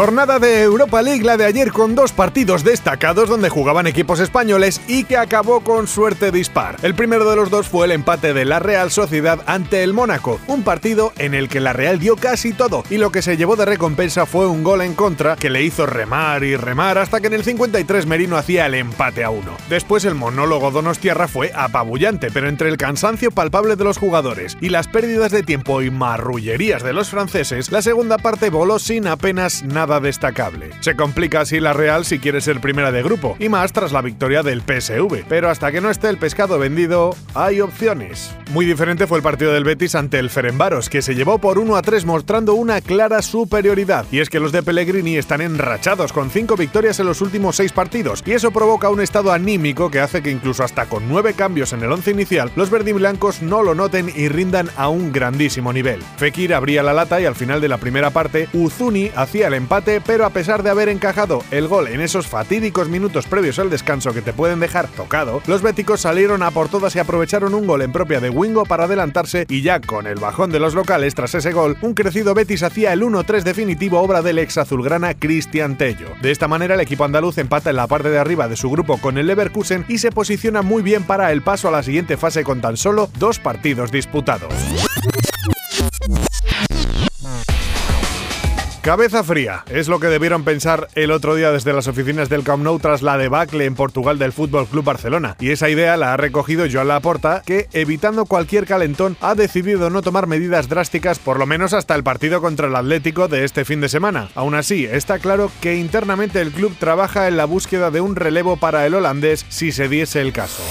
Jornada de Europa League, la de ayer con dos partidos destacados donde jugaban equipos españoles y que acabó con suerte dispar. El primero de los dos fue el empate de la Real Sociedad ante el Mónaco, un partido en el que la Real dio casi todo y lo que se llevó de recompensa fue un gol en contra que le hizo remar y remar hasta que en el 53 Merino hacía el empate a uno. Después el monólogo Donostiarra fue apabullante, pero entre el cansancio palpable de los jugadores y las pérdidas de tiempo y marrullerías de los franceses, la segunda parte voló sin apenas nada destacable. Se complica así la Real si quiere ser primera de grupo, y más tras la victoria del PSV. Pero hasta que no esté el pescado vendido, hay opciones. Muy diferente fue el partido del Betis ante el Ferenbaros, que se llevó por 1 a 3 mostrando una clara superioridad. Y es que los de Pellegrini están enrachados con 5 victorias en los últimos 6 partidos, y eso provoca un estado anímico que hace que incluso hasta con 9 cambios en el once inicial, los verdiblancos no lo noten y rindan a un grandísimo nivel. Fekir abría la lata y al final de la primera parte, Uzuni hacía el empate pero a pesar de haber encajado el gol en esos fatídicos minutos previos al descanso que te pueden dejar tocado, los béticos salieron a por todas y aprovecharon un gol en propia de Wingo para adelantarse y ya con el bajón de los locales tras ese gol, un crecido Betis hacía el 1-3 definitivo obra del ex azulgrana Cristian Tello. De esta manera el equipo andaluz empata en la parte de arriba de su grupo con el Leverkusen y se posiciona muy bien para el paso a la siguiente fase con tan solo dos partidos disputados. Cabeza fría, es lo que debieron pensar el otro día desde las oficinas del Camp Nou tras la debacle en Portugal del Fútbol Club Barcelona. Y esa idea la ha recogido Joan Laporta, que evitando cualquier calentón ha decidido no tomar medidas drásticas por lo menos hasta el partido contra el Atlético de este fin de semana. Aún así, está claro que internamente el club trabaja en la búsqueda de un relevo para el holandés si se diese el caso.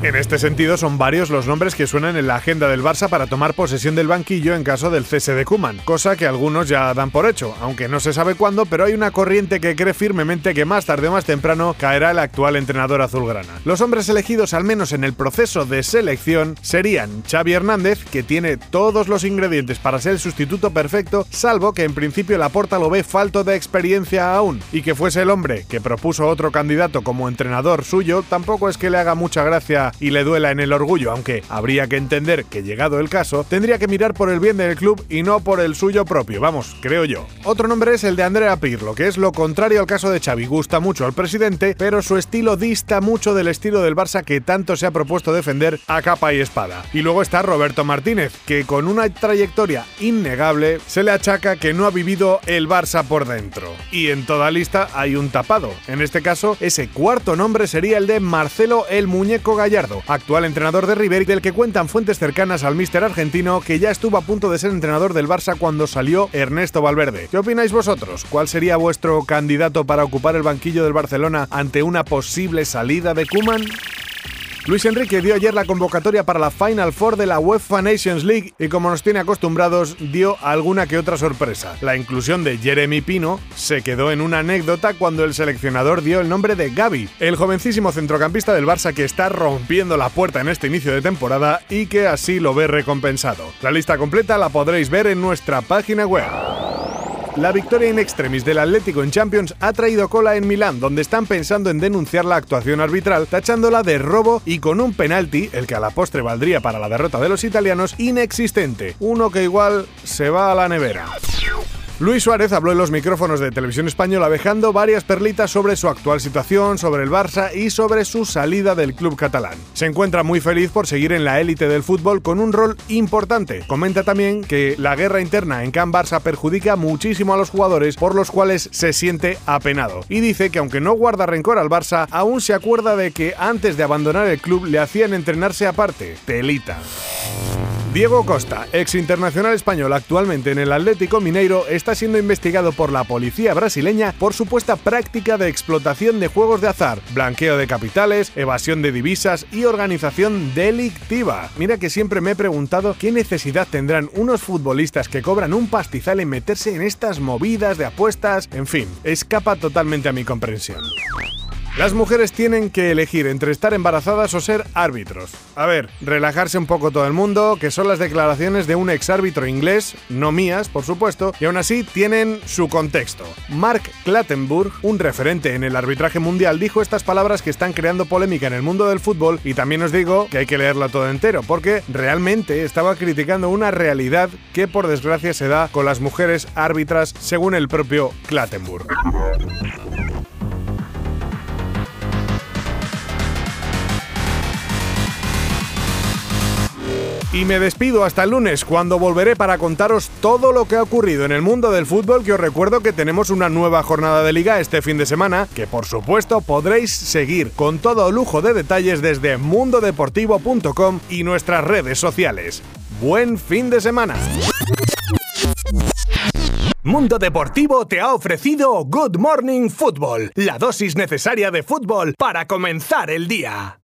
En este sentido, son varios los nombres que suenan en la agenda del Barça para tomar posesión del banquillo en caso del cese de Kuman, cosa que algunos ya dan por hecho, aunque no se sabe cuándo, pero hay una corriente que cree firmemente que más tarde o más temprano caerá el actual entrenador azulgrana. Los hombres elegidos, al menos en el proceso de selección, serían Xavi Hernández, que tiene todos los ingredientes para ser el sustituto perfecto, salvo que en principio la porta lo ve falto de experiencia aún, y que fuese el hombre que propuso otro candidato como entrenador suyo, tampoco es que le haga mucha gracia y le duela en el orgullo, aunque habría que entender que llegado el caso, tendría que mirar por el bien del club y no por el suyo propio, vamos, creo yo. Otro nombre es el de Andrea Pirlo, que es lo contrario al caso de Xavi, gusta mucho al presidente, pero su estilo dista mucho del estilo del Barça que tanto se ha propuesto defender a capa y espada. Y luego está Roberto Martínez, que con una trayectoria innegable se le achaca que no ha vivido el Barça por dentro. Y en toda lista hay un tapado. En este caso, ese cuarto nombre sería el de Marcelo el Muñeco Gallardo actual entrenador de River y del que cuentan fuentes cercanas al míster argentino que ya estuvo a punto de ser entrenador del Barça cuando salió Ernesto Valverde. ¿Qué opináis vosotros? ¿Cuál sería vuestro candidato para ocupar el banquillo del Barcelona ante una posible salida de Kuman? Luis Enrique dio ayer la convocatoria para la Final Four de la UEFA Nations League y como nos tiene acostumbrados dio alguna que otra sorpresa. La inclusión de Jeremy Pino se quedó en una anécdota cuando el seleccionador dio el nombre de Gaby, el jovencísimo centrocampista del Barça que está rompiendo la puerta en este inicio de temporada y que así lo ve recompensado. La lista completa la podréis ver en nuestra página web. La victoria in extremis del Atlético en Champions ha traído cola en Milán, donde están pensando en denunciar la actuación arbitral, tachándola de robo y con un penalti, el que a la postre valdría para la derrota de los italianos, inexistente. Uno que igual se va a la nevera. Luis Suárez habló en los micrófonos de Televisión Española dejando varias perlitas sobre su actual situación, sobre el Barça y sobre su salida del club catalán. Se encuentra muy feliz por seguir en la élite del fútbol con un rol importante. Comenta también que la guerra interna en Can Barça perjudica muchísimo a los jugadores por los cuales se siente apenado. Y dice que aunque no guarda rencor al Barça, aún se acuerda de que antes de abandonar el club le hacían entrenarse aparte. Telita. Diego Costa, ex internacional español actualmente en el Atlético Mineiro, está siendo investigado por la policía brasileña por supuesta práctica de explotación de juegos de azar, blanqueo de capitales, evasión de divisas y organización delictiva. Mira que siempre me he preguntado qué necesidad tendrán unos futbolistas que cobran un pastizal en meterse en estas movidas de apuestas, en fin, escapa totalmente a mi comprensión. Las mujeres tienen que elegir entre estar embarazadas o ser árbitros. A ver, relajarse un poco todo el mundo, que son las declaraciones de un exárbitro inglés, no mías, por supuesto, y aún así tienen su contexto. Mark Clattenburg, un referente en el arbitraje mundial, dijo estas palabras que están creando polémica en el mundo del fútbol y también os digo que hay que leerla todo entero, porque realmente estaba criticando una realidad que por desgracia se da con las mujeres árbitras según el propio Clattenburg. Y me despido hasta el lunes, cuando volveré para contaros todo lo que ha ocurrido en el mundo del fútbol, que os recuerdo que tenemos una nueva jornada de liga este fin de semana, que por supuesto podréis seguir con todo lujo de detalles desde mundodeportivo.com y nuestras redes sociales. Buen fin de semana. Mundo Deportivo te ha ofrecido Good Morning Football, la dosis necesaria de fútbol para comenzar el día.